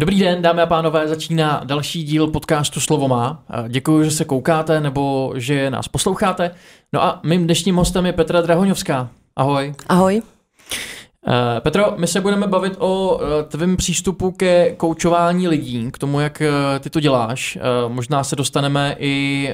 Dobrý den, dámy a pánové, začíná další díl podcastu Slovo má. Děkuji, že se koukáte nebo že nás posloucháte. No a mým dnešním hostem je Petra Drahoňovská. Ahoj. Ahoj. Eh, Petro, my se budeme bavit o eh, tvém přístupu ke koučování lidí, k tomu, jak eh, ty to děláš. Možná se dostaneme i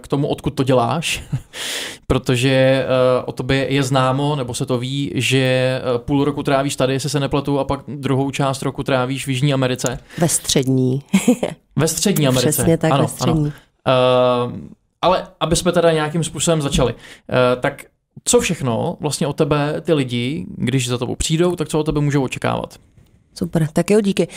k tomu, odkud to děláš, protože o tobě je známo, nebo se to ví, že půl roku trávíš tady, jestli se nepletu, a pak druhou část roku trávíš v Jižní Americe. Ve střední. ve střední Americe. Přesně tak, ano, ve střední. Ano. Uh, ale aby jsme teda nějakým způsobem začali, uh, tak co všechno vlastně o tebe ty lidi, když za tebou přijdou, tak co o tebe můžou očekávat? Super, tak jo, díky.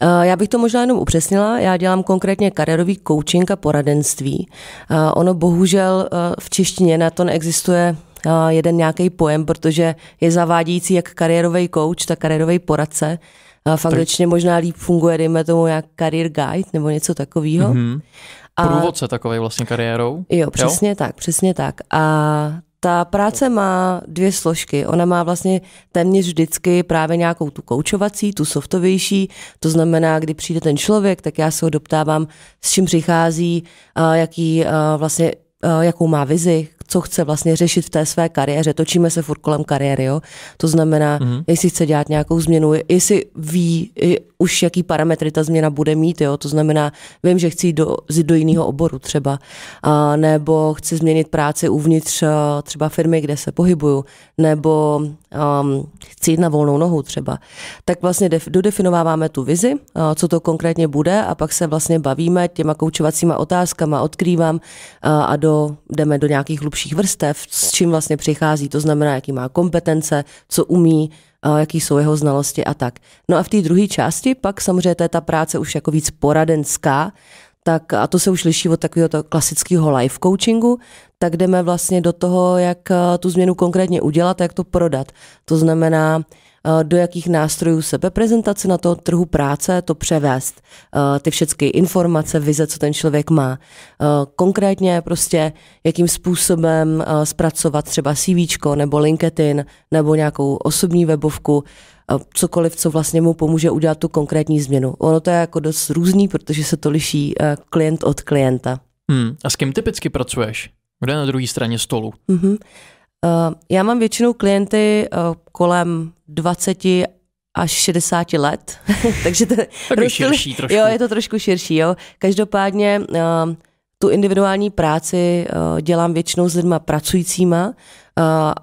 Eh, já bych to možná jenom upřesnila. Já dělám konkrétně kariérový coaching a poradenství. Eh, ono bohužel eh, v češtině na to neexistuje jeden nějaký pojem, protože je zavádějící jak kariérový coach, tak kariérový poradce. V angličtině možná líp funguje, dejme tomu, jak career guide nebo něco takového. Mm-hmm. Průvodce takový vlastně kariérou. Jo, přesně jo? tak, přesně tak. A ta práce má dvě složky. Ona má vlastně téměř vždycky právě nějakou tu koučovací, tu softovější, to znamená, kdy přijde ten člověk, tak já se ho doptávám, s čím přichází, jaký vlastně jakou má vizi, co chce vlastně řešit v té své kariéře. Točíme se furt kolem kariéry, jo. To znamená, mm-hmm. jestli chce dělat nějakou změnu, jestli ví už, jaký parametry ta změna bude mít, jo. To znamená, vím, že chci jít do, do jiného oboru třeba, a, nebo chci změnit práci uvnitř třeba firmy, kde se pohybuju, nebo um, chci jít na volnou nohu třeba. Tak vlastně def, dodefinováváme tu vizi, uh, co to konkrétně bude a pak se vlastně bavíme těma koučovacíma otázkama, odkrývám uh, a do, jdeme do nějakých hlubších hlubších vrstev, s čím vlastně přichází, to znamená, jaký má kompetence, co umí, jaký jsou jeho znalosti a tak. No a v té druhé části pak samozřejmě to je ta práce už jako víc poradenská, tak a to se už liší od takového klasického life coachingu, tak jdeme vlastně do toho, jak tu změnu konkrétně udělat, jak to prodat. To znamená, do jakých nástrojů sebeprezentace na to trhu práce to převést, eh, ty všechny informace, vize, co ten člověk má. Eh, konkrétně prostě, jakým způsobem zpracovat třeba CV nebo LinkedIn nebo nějakou osobní webovku, cokoliv, co vlastně mu pomůže udělat tu konkrétní změnu. Ono to je jako dost různý, protože se to liší klient od klienta. Hmm. A s kým typicky pracuješ? Kde na druhé straně stolu? Mm-hmm. Uh, já mám většinou klienty uh, kolem 20 až 60 let, takže to je širší trošku. Jo, je to trošku širší, jo. Každopádně uh, tu individuální práci dělám většinou s lidma pracujícíma uh,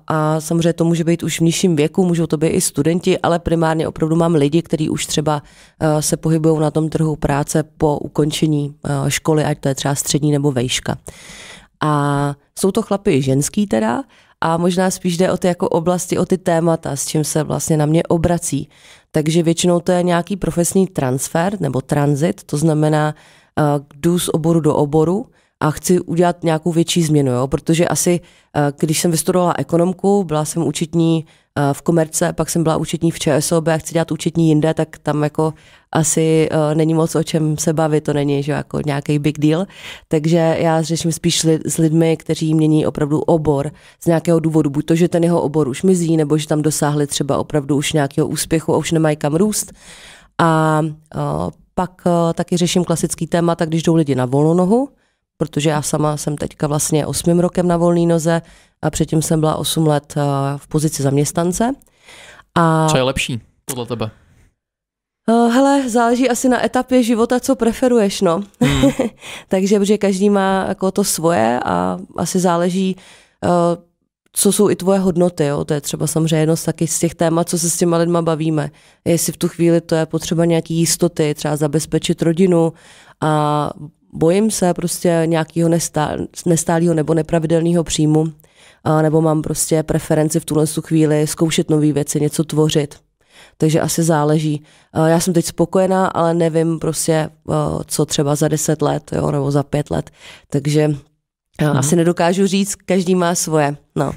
a samozřejmě to může být už v nižším věku, můžou to být i studenti, ale primárně opravdu mám lidi, kteří už třeba se pohybují na tom trhu práce po ukončení školy, ať to je třeba střední nebo vejška. A jsou to chlapy ženský teda, a možná spíš jde o ty jako oblasti, o ty témata, s čím se vlastně na mě obrací. Takže většinou to je nějaký profesní transfer nebo transit, to znamená, uh, jdu z oboru do oboru a chci udělat nějakou větší změnu, jo? protože asi, uh, když jsem vystudovala ekonomku, byla jsem účetní v komerce, pak jsem byla účetní v ČSOB a chci dělat účetní jinde, tak tam jako asi uh, není moc o čem se bavit, to není že jako nějaký big deal. Takže já řeším spíš li, s lidmi, kteří mění opravdu obor z nějakého důvodu, buď to, že ten jeho obor už mizí, nebo že tam dosáhli třeba opravdu už nějakého úspěchu a už nemají kam růst. A uh, pak taky řeším klasický téma, tak když jdou lidi na volnou nohu, protože já sama jsem teďka vlastně osmým rokem na volné noze a předtím jsem byla osm let v pozici zaměstnance. A... Co je lepší podle tebe? Uh, hele, záleží asi na etapě života, co preferuješ, no. Hmm. Takže, protože každý má jako to svoje a asi záleží, uh, co jsou i tvoje hodnoty, jo. To je třeba samozřejmě jedno z taky z těch témat, co se s těma lidma bavíme. Jestli v tu chvíli to je potřeba nějaký jistoty, třeba zabezpečit rodinu a bojím se prostě nějakého nestálého nebo nepravidelného příjmu, a nebo mám prostě preferenci v tuhle chvíli zkoušet nové věci, něco tvořit takže asi záleží. Já jsem teď spokojená, ale nevím prostě, co třeba za deset let, jo, nebo za pět let, takže mm. asi nedokážu říct, každý má svoje, no.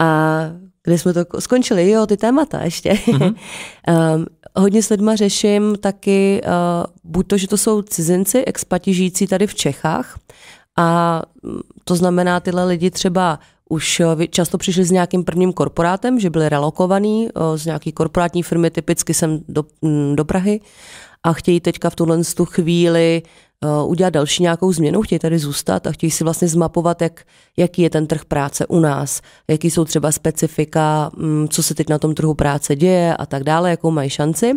A kde jsme to skončili, jo, ty témata ještě. Mm-hmm. um, hodně s lidma řeším taky, uh, buď to, že to jsou cizinci, expati žijící tady v Čechách, a mm, to znamená, tyhle lidi třeba už eh, často přišli s nějakým prvním korporátem, že byli relokovaní eh, z nějaký korporátní firmy, typicky sem do, mm, do Prahy a chtějí teďka v tuhle tu chvíli udělat další nějakou změnu, chtějí tady zůstat a chtějí si vlastně zmapovat, jak, jaký je ten trh práce u nás, jaký jsou třeba specifika, um, co se teď na tom trhu práce děje a tak dále, jakou mají šanci.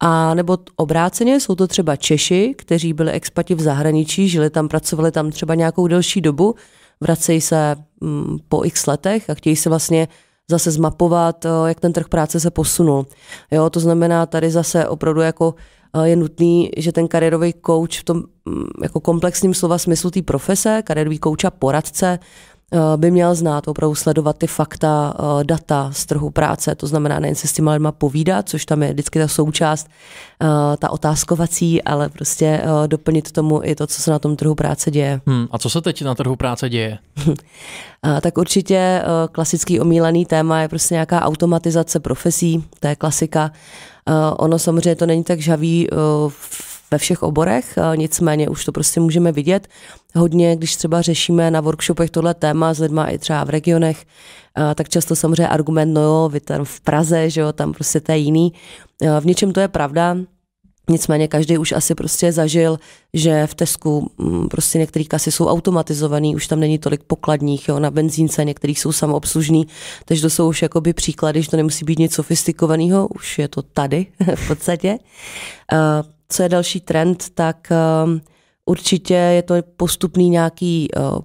A nebo obráceně jsou to třeba Češi, kteří byli expati v zahraničí, žili tam, pracovali tam třeba nějakou delší dobu, vracejí se um, po x letech a chtějí se vlastně zase zmapovat, uh, jak ten trh práce se posunul. Jo, to znamená tady zase opravdu jako je nutný, že ten kariérový coach v tom um, jako komplexním slova smyslu té profese, kariérový coach a poradce, Eh, by měl znát, opravdu sledovat ty fakta, eh, data z trhu práce, to znamená nejen se s těma lidma povídat, což tam je vždycky ta součást, eh, ta otázkovací, ale prostě doplnit tomu i to, co se na tom trhu práce děje. Hmm, a co se teď na trhu práce děje? tak určitě klasický omílený téma je prostě nějaká automatizace profesí, to je klasika. Ono samozřejmě to není tak žavý v ve všech oborech, nicméně už to prostě můžeme vidět. Hodně, když třeba řešíme na workshopech tohle téma s lidma i třeba v regionech, tak často samozřejmě argument, no jo, vy tam v Praze, že jo, tam prostě to je jiný. V něčem to je pravda, Nicméně každý už asi prostě zažil, že v Tesku mm, prostě některé kasy jsou automatizované, už tam není tolik pokladních, jo, na benzínce některých jsou samoobslužný, takže to jsou už jakoby příklady, že to nemusí být nic sofistikovaného, už je to tady v podstatě co je další trend, tak um, určitě je to postupný nějaký, uh,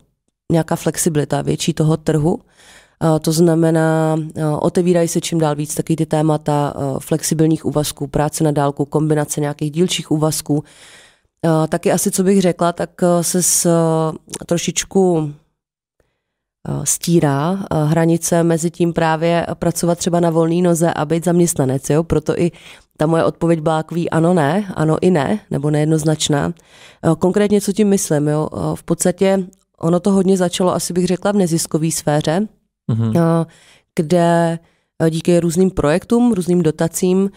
nějaká flexibilita větší toho trhu. Uh, to znamená, uh, otevírají se čím dál víc taky ty témata flexibilních úvazků, práce na dálku, kombinace nějakých dílčích úvazků. Taky asi, co bych řekla, tak se s trošičku stírá hranice mezi tím právě pracovat třeba na volné noze a být zaměstnanec. Jo? Proto i ta moje odpověď byla takový ano, ne, ano i ne, nebo nejednoznačná. Eh, konkrétně, co tím myslím, jo? Eh, v podstatě ono to hodně začalo, asi bych řekla, v neziskové sféře, mm-hmm. kde díky různým projektům, různým dotacím,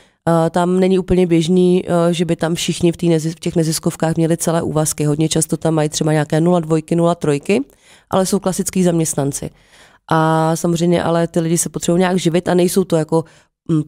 tam není úplně běžný, že by tam všichni v, nezi, v těch neziskovkách měli celé úvazky. Hodně často tam mají třeba nějaké 0,2, 0,3, ale jsou klasický zaměstnanci. A samozřejmě ale ty lidi se potřebují nějak živit a nejsou to jako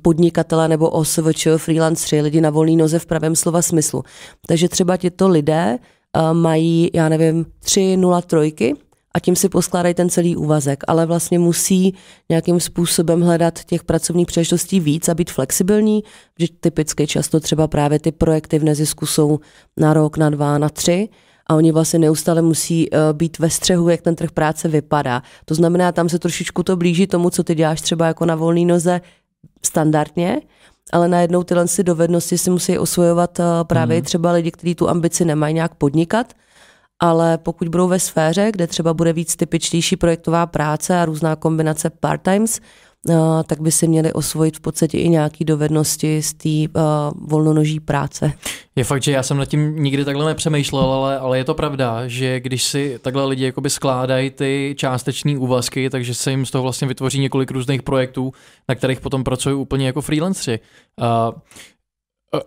podnikatele nebo OSVČ, freelanceri, lidi na volný noze v pravém slova smyslu. Takže třeba těto lidé uh, mají, já nevím, tři, nula trojky a tím si poskládají ten celý úvazek, ale vlastně musí nějakým způsobem hledat těch pracovních příležitostí víc a být flexibilní, že typicky často třeba právě ty projekty v nezisku jsou na rok, na dva, na tři a oni vlastně neustále musí uh, být ve střehu, jak ten trh práce vypadá. To znamená, tam se trošičku to blíží tomu, co ty děláš třeba jako na volný noze, standardně, ale najednou tyhle si dovednosti si musí osvojovat eh, právě mm. třeba lidi, kteří tu ambici nemají nějak podnikat, ale pokud budou ve sféře, kde třeba bude víc typičtější projektová práce a různá kombinace part-times, tak by si měli osvojit v podstatě i nějaké dovednosti z té uh, volnonoží práce. Je fakt, že já jsem nad tím nikdy takhle nepřemýšlel, ale, ale je to pravda, že když si takhle lidi jakoby skládají ty částeční úvazky, takže se jim z toho vlastně vytvoří několik různých projektů, na kterých potom pracují úplně jako freelanceri. Uh,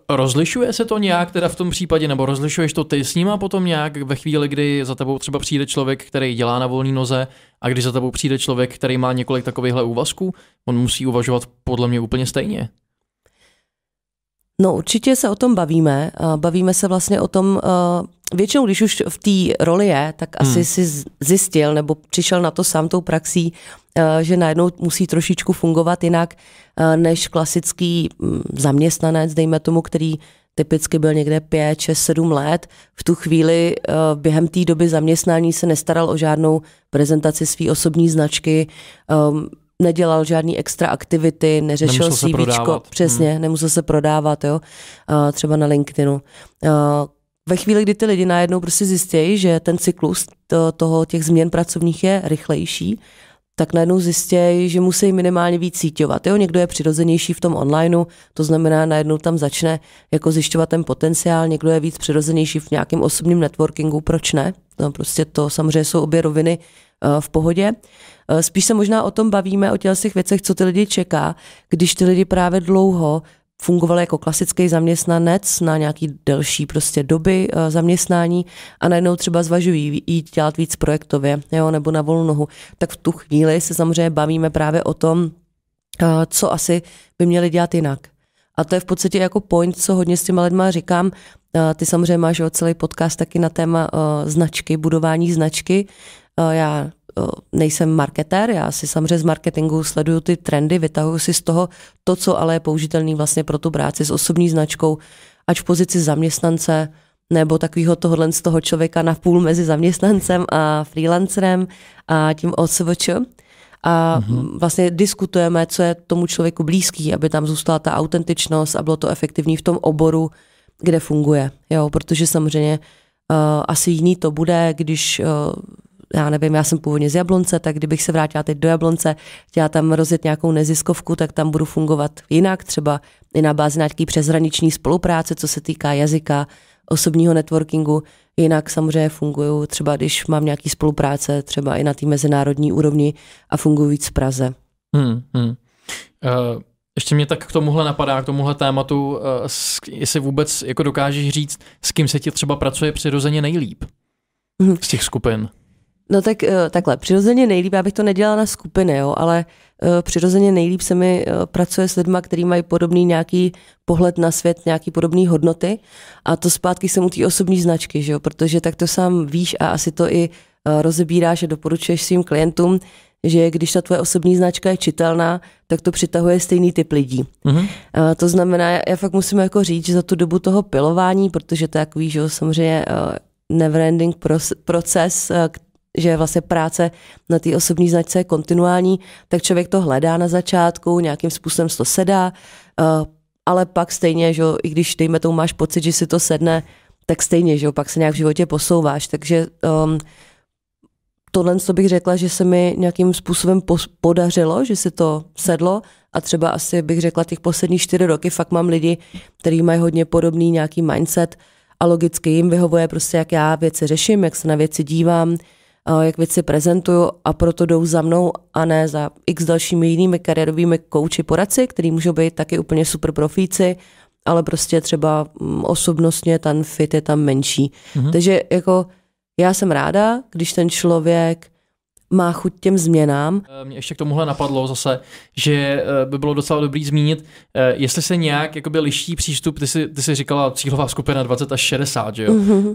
Rozlišuje se to nějak teda v tom případě, nebo rozlišuješ to ty s nima potom nějak ve chvíli, kdy za tebou třeba přijde člověk, který dělá na volné noze a když za tebou přijde člověk, který má několik takovýchhle úvazků, on musí uvažovat podle mě úplně stejně. No určitě se o tom bavíme. Bavíme se vlastně o tom, většinou když už v té roli je, tak asi hmm. si zjistil nebo přišel na to sám tou praxí, že najednou musí trošičku fungovat jinak než klasický mm, zaměstnanec, dejme tomu, který typicky byl někde 5, 6, 7 let. V tu chvíli během té doby zaměstnání se nestaral o žádnou prezentaci své osobní značky, nedělal žádný extra aktivity, neřešil CVčko, přesně, hmm. nemusel se prodávat, jo, uh, třeba na LinkedInu. Uh, ve chvíli, kdy ty lidi najednou prostě zjistějí, že ten cyklus to, toho těch změn pracovních je rychlejší, tak najednou zjistějí, že musí minimálně víc síťovat. Jo? Někdo je přirozenější v tom onlineu, to znamená, najednou tam začne jako zjišťovat ten potenciál, někdo je víc přirozenější v nějakém osobním networkingu, proč ne? No, prostě to samozřejmě jsou obě roviny uh, v pohodě. Eh, spíš se možná o tom bavíme, o těch věcech, co ty lidi čeká, když ty lidi právě dlouho fungovali jako klasický zaměstnanec na nějaký delší prostě doby eh, zaměstnání a najednou třeba zvažují jít dělat víc projektově jo, nebo na volnou nohu, tak v tu chvíli se samozřejmě bavíme právě o tom, eh, co asi by měli dělat jinak. A to je v podstatě jako point, co hodně s těma lidma říkám. Ty samozřejmě máš celý podcast taky na téma značky, budování značky. Já nejsem marketér, já si samozřejmě z marketingu sleduju ty trendy, vytahuju si z toho to, co ale je použitelný vlastně pro tu práci s osobní značkou, ať v pozici zaměstnance, nebo takového tohohle z toho člověka na půl mezi zaměstnancem a freelancerem a tím OSVČ. A mm-hmm. vlastně diskutujeme, co je tomu člověku blízký, aby tam zůstala ta autentičnost a bylo to efektivní v tom oboru, kde funguje. Jo, protože samozřejmě uh, asi jiný to bude, když uh, já nevím, já jsem původně z Jablonce, tak kdybych se vrátila teď do Jablonce, chtěla tam rozjet nějakou neziskovku, tak tam budu fungovat jinak, třeba i na bázi nějaký přeshraniční spolupráce, co se týká jazyka, osobního networkingu. Jinak samozřejmě fungují třeba, když mám nějaký spolupráce, třeba i na té mezinárodní úrovni a fungují víc v Praze. Hmm, hmm. Uh, ještě mě tak k tomuhle napadá, k tomuhle tématu, s, jestli vůbec jako dokážeš říct, s kým se ti třeba pracuje přirozeně nejlíp mm. z těch skupin. No tak eh, takhle, přirozeně nejlíp, já bych to nedělala na skupiny, jo, ale uh, přirozeně nejlíp se mi uh, pracuje s lidmi, kteří mají podobný nějaký pohled na svět, nějaký podobné hodnoty a to zpátky jsem u té osobní značky, že jo, protože tak to sám víš a asi to i rozebíráš a doporučuješ svým klientům, že když ta tvoje osobní značka je čitelná, tak to přitahuje stejný typ lidí. Mm-hmm. Uh, to znamená, já, fakt musím jako říct, že za tu dobu toho pilování, protože to je takový, že jo, samozřejmě neverending proces, že vlastně práce na té osobní značce je kontinuální, tak člověk to hledá na začátku, nějakým způsobem to sedá, eh, ale pak stejně, že i když dejme tomu máš pocit, že si to sedne, tak stejně, že pak se nějak v životě posouváš, takže um, tohle to bych řekla, že se mi nějakým způsobem podařilo, že si to sedlo a třeba asi bych řekla těch posledních čtyři roky fakt mám lidi, kteří mají hodně podobný nějaký mindset a logicky jim vyhovuje prostě, jak já věci řeším, jak se na věci dívám, jak věci prezentuju a proto jdou za mnou a ne za x dalšími jinými kariérovými kouči poradci, který můžou být taky úplně super profíci, ale prostě třeba mm, osobnostně ten fit je tam menší. Mm-hmm. Takže jako já jsem ráda, když ten člověk má chuť těm změnám. Eh, mě ještě k tomuhle napadlo zase, že eh, by bylo docela dobrý zmínit, eh, jestli se nějak jakoby liší přístup, ty jsi, ty jsi říkala cílová skupina 20 až 60, že jo? Mm-hmm. Uh,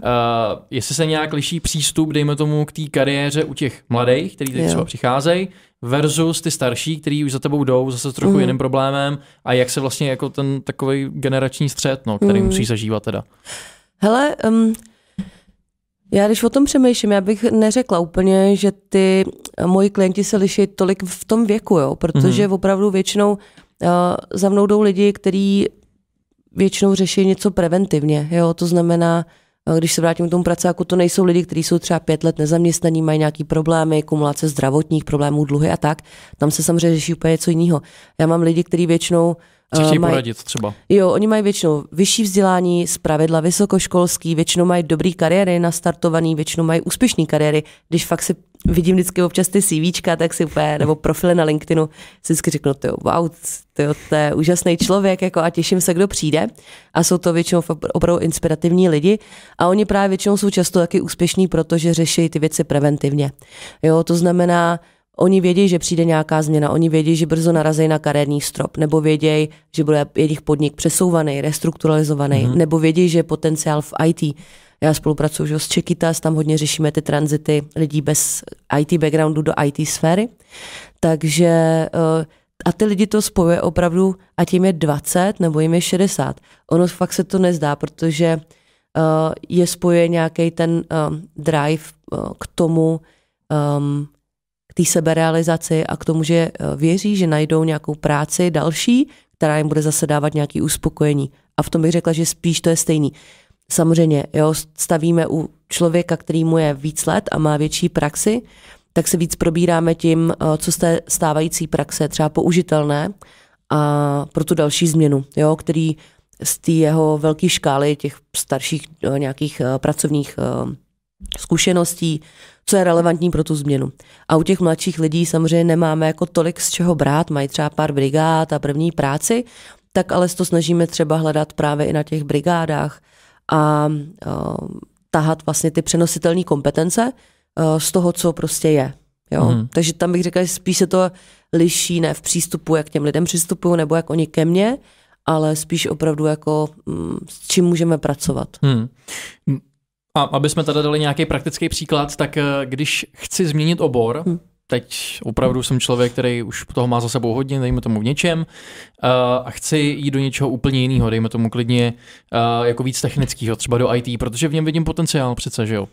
jestli se nějak liší přístup, dejme tomu, k té kariéře u těch mladých, kteří teď jo. třeba přicházejí, versus ty starší, kteří už za tebou jdou zase trochu mm. jiným problémem a jak se vlastně jako ten takový generační střed, no, který mm. musí zažívat teda. Hele, um, já když o tom přemýšlím, já bych neřekla úplně, že ty moji klienti se liší tolik v tom věku, jo, protože mm-hmm. opravdu většinou uh, za mnou jdou lidi, kteří většinou řeší něco preventivně, jo, to znamená, uh, když se vrátím k tomu pracáku, to nejsou lidi, kteří jsou třeba pět let nezaměstnaní, mají nějaký problémy, kumulace zdravotních problémů, dluhy a tak. Tam se samozřejmě řeší úplně něco jiného. Já mám lidi, kteří většinou co chtějí maj, poradit třeba? Jo, oni mají většinou vyšší vzdělání, z pravidla vysokoškolský, většinou mají dobrý kariéry nastartovaný, většinou mají úspěšné kariéry. Když fakt si vidím vždycky občas ty CVčka, tak si úplně, nebo profily na LinkedInu, si vždycky řeknu, to wow, tyjo, to je úžasný člověk, jako a těším se, kdo přijde. A jsou to většinou opravdu inspirativní lidi. A oni právě většinou jsou často taky úspěšní, protože řeší ty věci preventivně. Jo, to znamená, Oni vědí, že přijde nějaká změna, oni vědí, že brzo narazí na kariérní strop, nebo vědí, že bude jejich podnik přesouvaný, restrukturalizovaný, mm-hmm. nebo vědí, že je potenciál v IT. Já spolupracuju s Čekitas, tam hodně řešíme ty tranzity lidí bez IT backgroundu do IT sféry. Takže eh, a ty lidi to spojuje opravdu, ať jim je 20 nebo jim je 60. Ono fakt se to nezdá, protože uh, je spojuje nějaký ten um, drive k tomu, um, té seberealizaci a k tomu, že eh, věří, že najdou nějakou práci další, která jim bude zase dávat nějaké uspokojení. A v tom bych řekla, že spíš to je stejný. Samozřejmě, jo, stavíme u člověka, který mu je víc let a má větší praxi, tak se víc probíráme tím, eh, co z té stávající praxe třeba použitelné a pro tu další změnu, jo, který z té jeho velké škály těch starších eh, nějakých pracovních zkušeností, co je relevantní pro tu změnu. A u těch mladších lidí samozřejmě nemáme jako tolik z čeho brát, mají třeba pár brigád a první práci, tak ale to snažíme třeba hledat právě i na těch brigádách a uh, tahat vlastně ty přenositelné kompetence uh, z toho, co prostě je. Jo? Mm. Takže tam bych řekla, že spíš se to liší ne v přístupu, jak těm lidem přistupují, nebo jak oni ke mně, ale spíš opravdu jako mm, s čím můžeme pracovat. Hmm. A aby jsme tady dali nějaký praktický příklad, tak eh, když chci změnit obor, hmm teď opravdu jsem člověk, který už toho má za sebou hodně, dejme tomu v něčem, uh, a chci jít do něčeho úplně jiného, dejme tomu klidně uh, jako víc technického, třeba do IT, protože v něm vidím potenciál přece, že jo.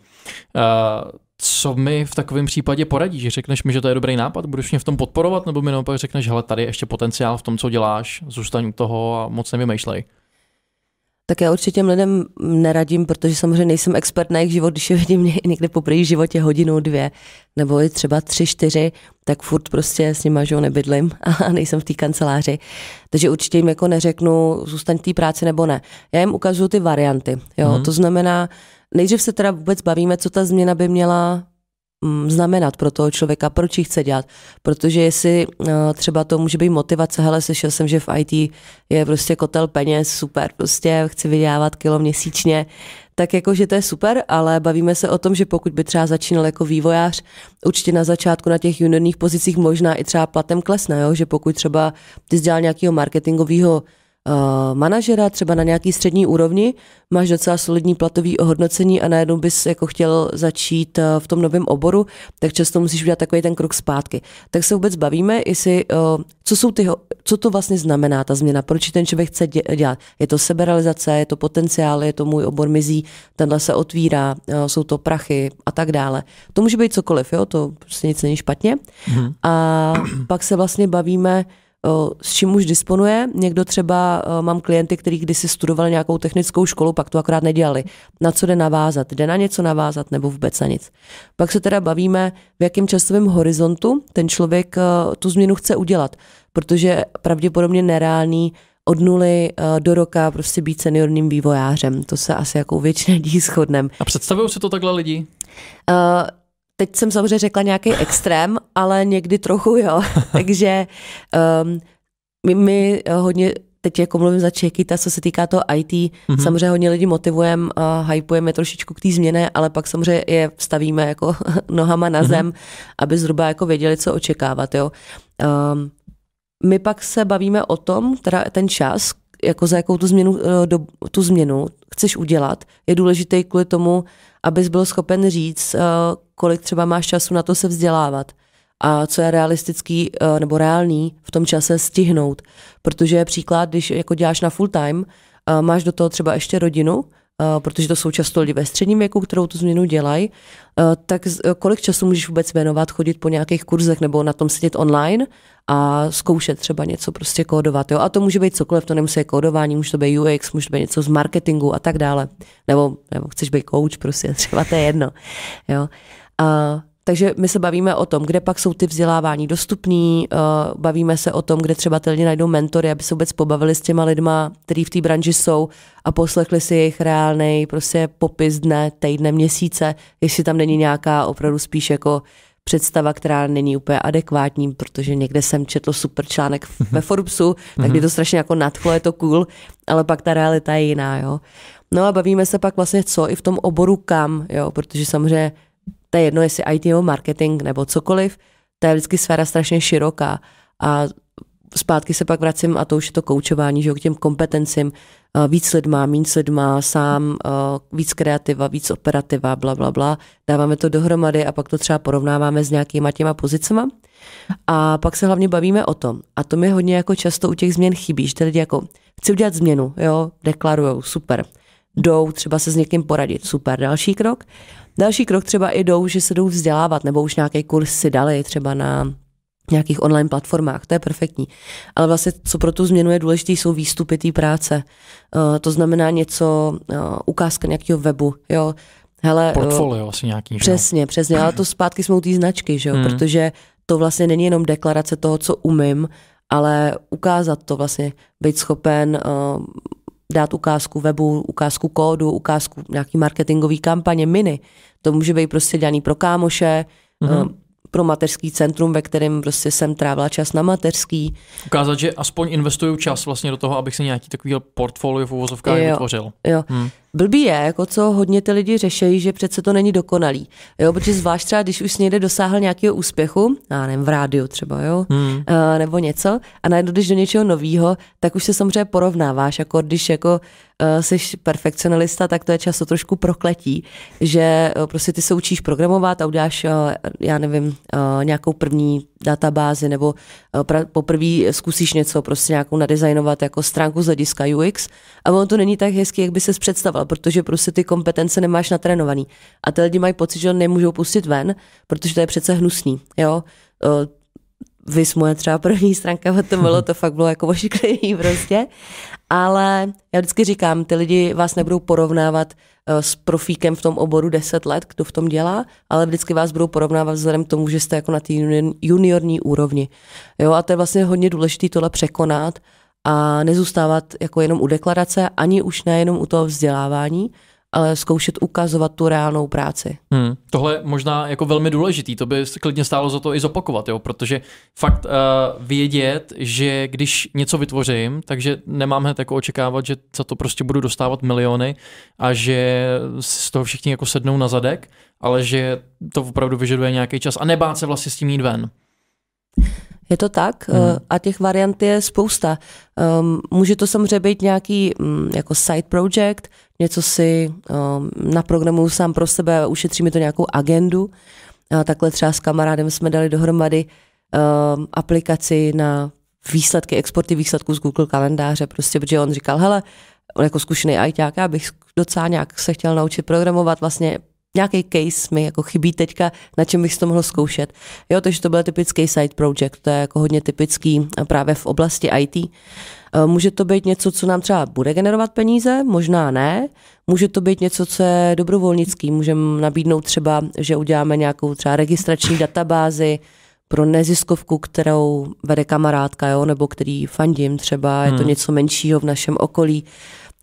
Co mi v takovém případě poradíš? Řekneš mi, že to je dobrý nápad, budeš mě v tom podporovat, nebo mi naopak řekneš, hele, tady je ještě potenciál v tom, co děláš, zůstaň u toho a moc nevymýšlej. Tak já určitě těm lidem neradím, protože samozřejmě nejsem expert na jejich život, když je vidím někde po v životě hodinu, dvě, nebo i třeba tři, čtyři, tak furt prostě s nima, že nebydlím a nejsem v té kanceláři. Takže určitě jim jako neřeknu, zůstaň v té práci nebo ne. Já jim ukazuju ty varianty. Jo? Mm. To znamená, nejdřív se teda vůbec bavíme, co ta změna by měla znamenat pro toho člověka, proč ji chce dělat. Protože jestli uh, třeba to může být motivace, hele, slyšel jsem, že v IT je prostě kotel peněz, super, prostě chci vydělávat kilo měsíčně, tak jako, že to je super, ale bavíme se o tom, že pokud by třeba začínal jako vývojář, určitě na začátku na těch juniorních pozicích možná i třeba platem klesne, jo? že pokud třeba ty dělal nějakého marketingového manažera, třeba na nějaký střední úrovni, máš docela solidní platový ohodnocení a najednou bys jako chtěl začít uh, v tom novém oboru, tak často musíš udělat takový ten krok zpátky. Tak se vůbec bavíme, jestli, uh, co, jsou ty, co to vlastně znamená ta změna, proč ten člověk chce dělat. Je to seberealizace, je to potenciál, je to můj obor mizí, tenhle se otvírá, jsou to prachy a tak dále. To může být cokoliv, jo, to prostě nic není špatně. Mm-hmm. A pak se vlastně bavíme, s čím už disponuje. Někdo třeba, mám klienty, kteří kdysi studovali nějakou technickou školu, pak to akorát nedělali. Na co jde navázat? Jde na něco navázat nebo vůbec na nic? Pak se teda bavíme, v jakém časovém horizontu ten člověk tu změnu chce udělat, protože pravděpodobně nereálný od nuly do roka prostě být seniorním vývojářem. To se asi jako většině lidí shodnem. A představují si to takhle lidi? Uh, teď jsem samozřejmě řekla nějaký extrém, ale někdy trochu jo. Takže um, my, my hodně teď jako mluvím za Čekita, co se týká toho IT, mm-hmm. samozřejmě hodně lidi motivujeme a hypujeme trošičku k té změně, ale pak samozřejmě je stavíme jako nohama na mhm. zem, mm-hmm. aby zhruba jako věděli, co očekávat. Jo. Um, my pak se bavíme o tom, teda ten čas, jako za jakou tu změnu, eh, do, tu změnu chceš udělat, je důležitý kvůli tomu, abys byl schopen říct, eh, kolik třeba máš času na to se vzdělávat a co je realistický eh, nebo reálný v tom čase stihnout. Protože příklad, když jako děláš na full time, máš do toho třeba ještě rodinu, protože to jsou často lidi ve středním věku, kterou tu změnu dělají, tak kolik času můžeš vůbec věnovat, chodit po nějakých kurzech nebo na tom sedět online a zkoušet třeba něco prostě kódovat. Jo? A to může být cokoliv, to nemusí být kódování, může to být UX, může to být něco z marketingu a tak dále. Nebo, nebo chceš být coach, prostě třeba to je jedno. Jo? A, takže my se bavíme o tom, kde pak jsou ty vzdělávání dostupný, uh, bavíme se o tom, kde třeba ty lidi najdou mentory, aby se vůbec pobavili s těma lidma, kteří v té branži jsou a poslechli si jejich reálný prostě popis dne, týdne, měsíce, jestli tam není nějaká opravdu spíš jako představa, která není úplně adekvátní, protože někde jsem četl super článek ve Forbesu, tak mě to strašně jako nadchlo, je to cool, ale pak ta realita je jiná, jo. No a bavíme se pak vlastně co i v tom oboru kam, jo, protože samozřejmě to je jedno, jestli IT nebo marketing nebo cokoliv, to je vždycky sféra strašně široká a zpátky se pak vracím a to už je to koučování, že k těm kompetencím, víc lidma, méně s lidma, sám, víc kreativa, víc operativa, bla, bla, bla. Dáváme to dohromady a pak to třeba porovnáváme s nějakýma těma pozicema. A pak se hlavně bavíme o tom. A to mi hodně jako často u těch změn chybí, že lidi jako chci udělat změnu, jo, deklarujou, super. Jdou třeba se s někým poradit, super. Další krok. Další krok třeba i jdou, že se jdou vzdělávat, nebo už nějaký kurz si dali třeba na nějakých online platformách, to je perfektní. Ale vlastně, co pro tu změnu je důležité, jsou výstupy té práce. Uh, to znamená něco, uh, ukázka nějakého webu, jo. Hele, Portfolio uh, asi nějaký. Přesně, že? přesně, ale to zpátky jsme u té značky, že jo, mm. protože to vlastně není jenom deklarace toho, co umím, ale ukázat to vlastně, být schopen uh, dát ukázku webu, ukázku kódu, ukázku nějaký marketingový kampaně, mini. To může být prostě dělaný pro kámoše, mm-hmm. pro mateřský centrum, ve kterém prostě jsem trávila čas na mateřský. Ukázat, že aspoň investuju čas vlastně do toho, abych si nějaký takový portfolio v uvozovkách vytvořil. Jo. Hmm. Blbý je, jako co hodně ty lidi řeší, že přece to není dokonalý. Jo, protože zvlášť třeba, když už někde dosáhl nějakého úspěchu, já nevím, v rádiu třeba, jo, hmm. uh, nebo něco, a najednou když do něčeho nového, tak už se samozřejmě porovnáváš, jako když jako uh, jsi perfekcionalista, tak to je často trošku prokletí, že uh, prostě ty se učíš programovat a uděláš, uh, já nevím, uh, nějakou první databázi nebo pra, poprvé zkusíš něco, prostě nějakou nadizajnovat jako stránku z hlediska UX a ono to není tak hezký, jak by se představoval, protože prostě ty kompetence nemáš natrénovaný. A ty lidi mají pocit, že ho nemůžou pustit ven, protože to je přece hnusný, jo. Uh, vys moje třeba první stránka to bylo, to fakt bylo jako ošiklivý prostě. Ale já vždycky říkám, ty lidi vás nebudou porovnávat uh, s profíkem v tom oboru 10 let, kdo v tom dělá, ale vždycky vás budou porovnávat vzhledem k tomu, že jste jako na té juniorní úrovni. Jo, a to je vlastně hodně důležité tohle překonat a nezůstávat jako jenom u deklarace, ani už nejenom u toho vzdělávání, ale zkoušet ukazovat tu reálnou práci. Hmm. Tohle je možná jako velmi důležitý, to by klidně stálo za to i zopakovat, jo? protože fakt uh, vědět, že když něco vytvořím, takže nemám hned jako očekávat, že za to prostě budu dostávat miliony a že z toho všichni jako sednou na zadek, ale že to opravdu vyžaduje nějaký čas a nebát se vlastně s tím jít ven. Je to tak hmm. a těch variant je spousta. Um, může to samozřejmě být nějaký um, jako side project, něco si um, naprogramuju sám pro sebe a ušetří mi to nějakou agendu. A takhle třeba s kamarádem jsme dali dohromady um, aplikaci na výsledky, exporty výsledků z Google kalendáře, prostě, protože on říkal, hele, on jako zkušený ajťák, já bych docela nějak se chtěl naučit programovat, vlastně nějaký case mi jako chybí teďka, na čem bych si to mohl zkoušet. Jo, takže to byl typický side project, to je jako hodně typický právě v oblasti IT. Eh, může to být něco, co nám třeba bude generovat peníze, možná ne. Může to být něco, co je dobrovolnický. Můžeme nabídnout třeba, že uděláme nějakou třeba registrační databázi pro neziskovku, kterou vede kamarádka, jo, nebo který fandím třeba, je to hmm. něco menšího v našem okolí.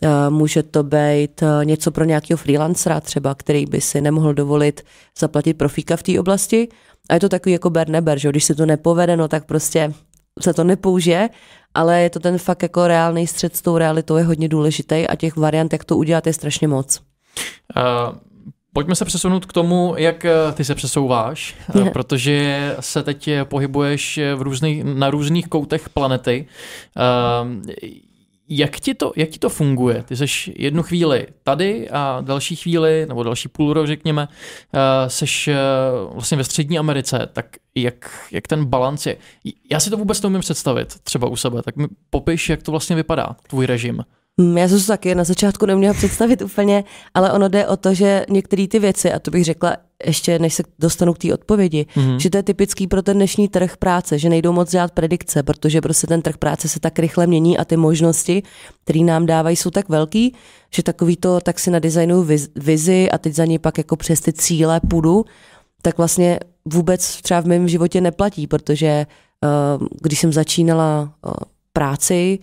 Eh, může to být eh, něco pro nějakého freelancera třeba, který by si nemohl dovolit zaplatit profíka v té oblasti. A je to takový jako ber neber, že když se to nepovede, no tak prostě se to nepoužije, ale je to ten fakt jako reálný střed s tou realitou je hodně důležitý a těch variant, jak to udělat, je strašně moc. Uh... Pojďme se přesunout k tomu, jak ty se přesouváš, yeah. protože se teď pohybuješ v různých, na různých koutech planety. Jak ti, to, jak ti to funguje? Ty jsi jednu chvíli tady a další chvíli, nebo další půl rok řekněme, jsi eh, vlastně ve Střední Americe, tak jak, jak ten balans je? Já si to vůbec neumím představit třeba u sebe, tak mi popiš, jak to vlastně vypadá, tvůj režim. Hmm, já jsem to taky na začátku neměla představit úplně, ale ono jde o to, že některé ty věci, a to bych řekla ještě než se dostanu k té odpovědi, mm-hmm. že to je typický pro ten dnešní trh práce, že nejdou moc dělat predikce, protože prostě ten trh práce se tak rychle mění a ty možnosti, které nám dávají, jsou tak velký, že takový to, tak si nadizajnuju vizi a teď za ní pak jako přes ty cíle půjdu, tak vlastně vůbec třeba v mém životě neplatí, protože uh, když jsem začínala uh, práci,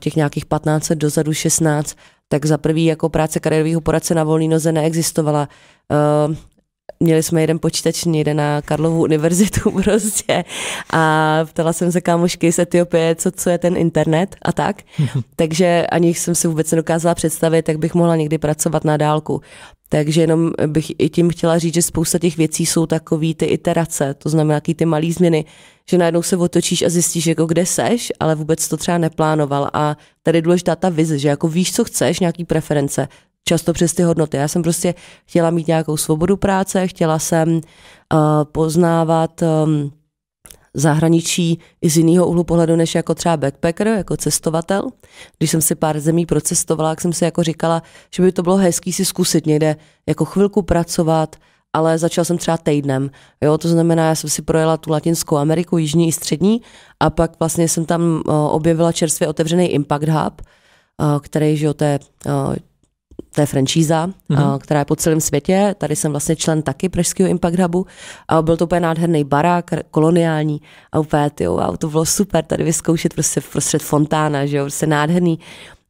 těch nějakých 15 dozadu, 16, tak za prvý jako práce kariérového poradce na volný noze neexistovala. Měli jsme jeden počítač někde na Karlovu univerzitu prostě a ptala jsem se kámošky z Etiopie, co, co je ten internet a tak. Takže ani jsem si vůbec nedokázala představit, jak bych mohla někdy pracovat na dálku. Takže jenom bych i tím chtěla říct, že spousta těch věcí jsou takový ty iterace, to znamená jaký ty malý změny, že najednou se otočíš a zjistíš, jako kde seš, ale vůbec to třeba neplánoval. A tady je důležitá ta vize, že jako víš, co chceš, nějaký preference, často přes ty hodnoty. Já jsem prostě chtěla mít nějakou svobodu práce, chtěla jsem uh, poznávat um, zahraničí i z jiného úhlu pohledu, než jako třeba backpacker, jako cestovatel. Když jsem si pár zemí procestovala, tak jsem si jako říkala, že by to bylo hezký si zkusit někde jako chvilku pracovat, ale začal jsem třeba týdnem. Jo, to znamená, já jsem si projela tu Latinskou Ameriku, jižní i střední, a pak vlastně jsem tam uh, objevila čerstvě otevřený Impact Hub, uh, který, že jo, to je to je franšíza, mm-hmm. která je po celém světě. Tady jsem vlastně člen taky Pražského Impact Hubu. A byl to úplně nádherný barák, koloniální. A úplně, tyjo, wow, to bylo super tady vyzkoušet prostě prostřed fontána, že jo, prostě nádherný.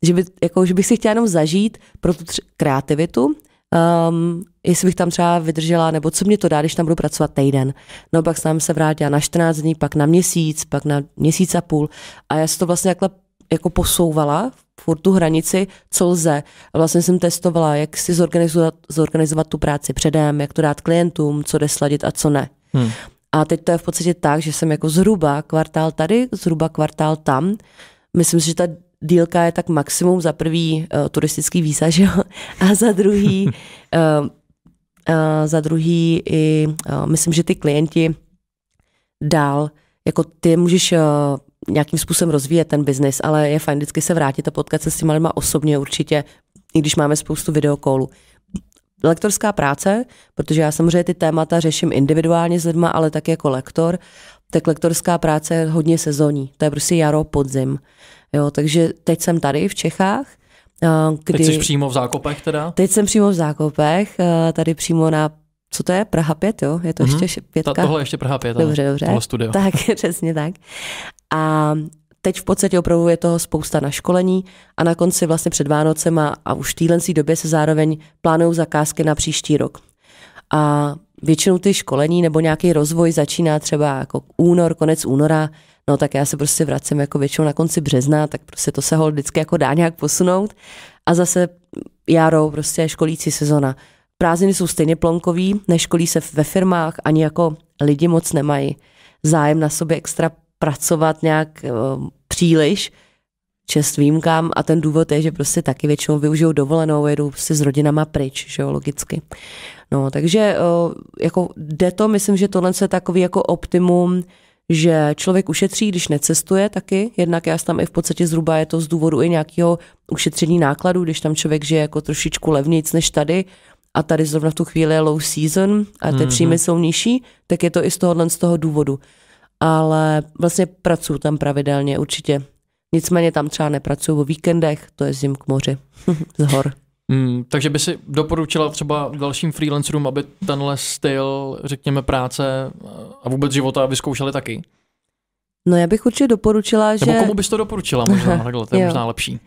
Že, by, jako, že bych si chtěla jenom zažít pro tu tři, kreativitu, um, jestli bych tam třeba vydržela, nebo co mě to dá, když tam budu pracovat týden. No pak jsem se vrátila na 14 dní, pak na měsíc, pak na měsíc a půl. A já si to vlastně jako, jako posouvala furt tu hranici, co lze. A vlastně jsem testovala, jak si zorganizovat, zorganizovat tu práci předem, jak to dát klientům, co jde sladit a co ne. Hmm. A teď to je v podstatě tak, že jsem jako zhruba kvartál tady, zhruba kvartál tam. Myslím si, že ta dílka je tak maximum za prvý uh, turistický víza, že jo? A za druhý, uh, uh, za druhý i, uh, myslím, že ty klienti dál, jako ty můžeš uh, nějakým způsobem rozvíjet ten biznis, ale je fajn vždycky se vrátit a potkat se s těma lidma osobně určitě, i když máme spoustu videokólů. Lektorská práce, protože já samozřejmě ty témata řeším individuálně s lidma, ale tak jako lektor, tak lektorská práce je hodně sezónní. To je prostě jaro, podzim. Jo, takže teď jsem tady v Čechách. Kdy, teď jsi přímo v Zákopech teda? Teď jsem přímo v Zákopech, tady přímo na co to je? Praha 5, jo? Je to mm-hmm. ještě pětka? Ta, tohle je ještě Praha 5, dobře, dobře. tohle studio. Tak, přesně tak. A teď v podstatě opravdu je toho spousta na školení a na konci vlastně před Vánocema a už v téhle době se zároveň plánují zakázky na příští rok. A většinou ty školení nebo nějaký rozvoj začíná třeba jako únor, konec února, no tak já se prostě vracím jako většinou na konci března, tak prostě to se ho vždycky jako dá nějak posunout. A zase jaro, prostě školící sezona. Prázdniny jsou stejně plonkový, neškolí se ve firmách, ani jako lidi moc nemají zájem na sobě extra pracovat nějak uh, příliš, čest výjimkám a ten důvod je, že prostě taky většinou využijou dovolenou, jedou prostě s rodinama pryč, že jo, logicky. No, takže uh, jako jde to, myslím, že tohle je takový jako optimum, že člověk ušetří, když necestuje taky, jednak já tam i v podstatě zhruba je to z důvodu i nějakého ušetření nákladů, když tam člověk žije jako trošičku levnějc než tady, a tady zrovna v tu chvíli je low season a ty mm-hmm. příjmy jsou nižší, tak je to i z tohohle z toho důvodu. Ale vlastně pracuji tam pravidelně určitě. Nicméně tam třeba nepracuju o víkendech, to je zim k moři, z hor. Mm, takže by si doporučila třeba dalším freelancerům, aby tenhle styl, řekněme, práce a vůbec života vyzkoušeli taky? No já bych určitě doporučila, že... Nebo komu bys to doporučila možná, takhle, to je možná lepší.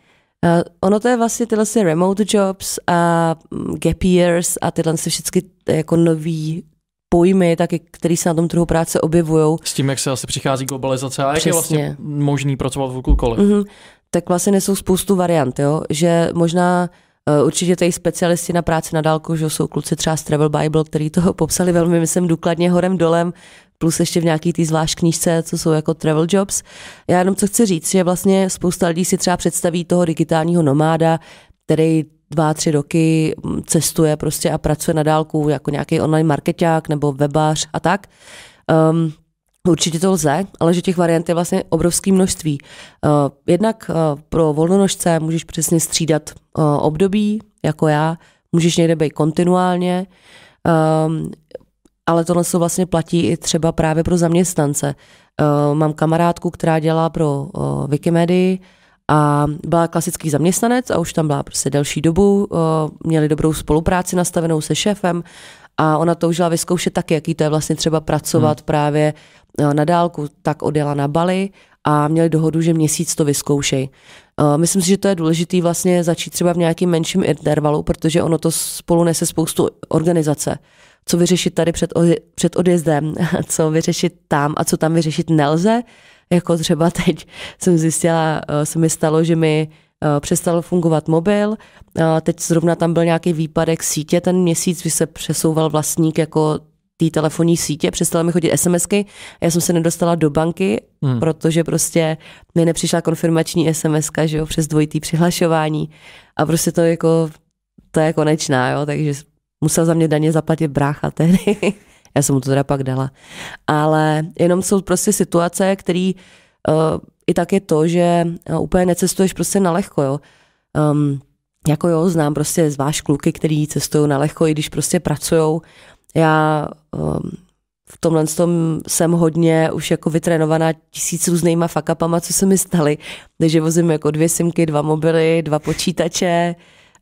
Uh, ono to je vlastně tyhle si remote jobs a mm, gap years a tyhle si všechny jako nový pojmy, taky, který se na tom trhu práce objevují. S tím, jak se asi přichází globalizace a jak je vlastně možný pracovat v okolkoliv. Mm-hmm. Tak vlastně nesou spoustu variant, jo? že možná Uh, určitě tady specialisti na práci na dálku, že jsou kluci třeba z Travel Bible, který toho popsali velmi, myslím, důkladně horem dolem, plus ještě v nějaký té zvlášť knížce, co jsou jako travel jobs. Já jenom co chci říct, že vlastně spousta lidí si třeba představí toho digitálního nomáda, který dva, tři roky mm, cestuje prostě a pracuje na dálku jako nějaký online marketák nebo webář a tak. Um, Určitě to lze, ale že těch variant je vlastně obrovské množství. Uh, jednak uh, pro volnonožce můžeš přesně střídat uh, období, jako já, můžeš někde být kontinuálně, um, ale tohle se vlastně platí i třeba právě pro zaměstnance. Mám kamarádku, která dělá pro Wikimedii a byla klasický zaměstnanec a už tam byla prostě delší dobu, měli dobrou spolupráci nastavenou se šéfem a ona toužila vyzkoušet taky, jaký to je vlastně třeba pracovat hmm. právě na dálku, tak odjela na Bali a měli dohodu, že měsíc to vyzkoušej. Myslím si, že to je důležité vlastně začít třeba v nějakým menším intervalu, protože ono to spolu nese spoustu organizace. Co vyřešit tady před, před odjezdem, co vyřešit tam a co tam vyřešit nelze. Jako třeba teď jsem zjistila, eh, se mi stalo, že mi eh, přestal fungovat mobil. Teď zrovna tam byl nějaký výpadek sítě ten měsíc, kdy se přesouval vlastník jako té telefonní sítě, přestala mi chodit SMSky, já jsem se nedostala do banky, hmm. protože prostě mi nepřišla konfirmační SMSka, že jo, přes dvojitý přihlašování a prostě to jako, to je konečná, jo, takže musel za mě daně zaplatit brácha tehdy. já jsem mu to teda pak dala. Ale jenom jsou prostě situace, které uh, i tak je to, že uh, úplně necestuješ prostě na lehko, jo. Um, jako jo, znám prostě zvlášť kluky, který cestují na lehko, i když prostě pracují já um, v tomhle tom jsem hodně už jako vytrénovaná tisíc různýma fakapama, co se mi staly. Takže vozím jako dvě simky, dva mobily, dva počítače,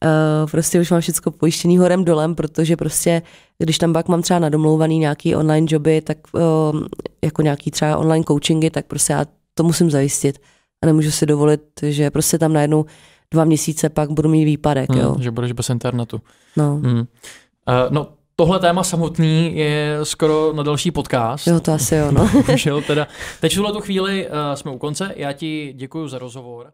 uh, prostě už mám všechno pojištěný horem dolem, protože prostě, když tam pak mám třeba nadomlouvaný nějaký online joby, tak uh, jako nějaký třeba online coachingy, tak prostě já to musím zajistit. A nemůžu si dovolit, že prostě tam najednou dva měsíce pak budu mít výpadek. Hmm, jo. Že budeš bez internetu. No. Hmm. Uh, no, tohle téma samotný je skoro na další podcast. Jo, to asi jo, no. teda. Teď v tuhle chvíli uh, jsme u konce. Já ti děkuji za rozhovor.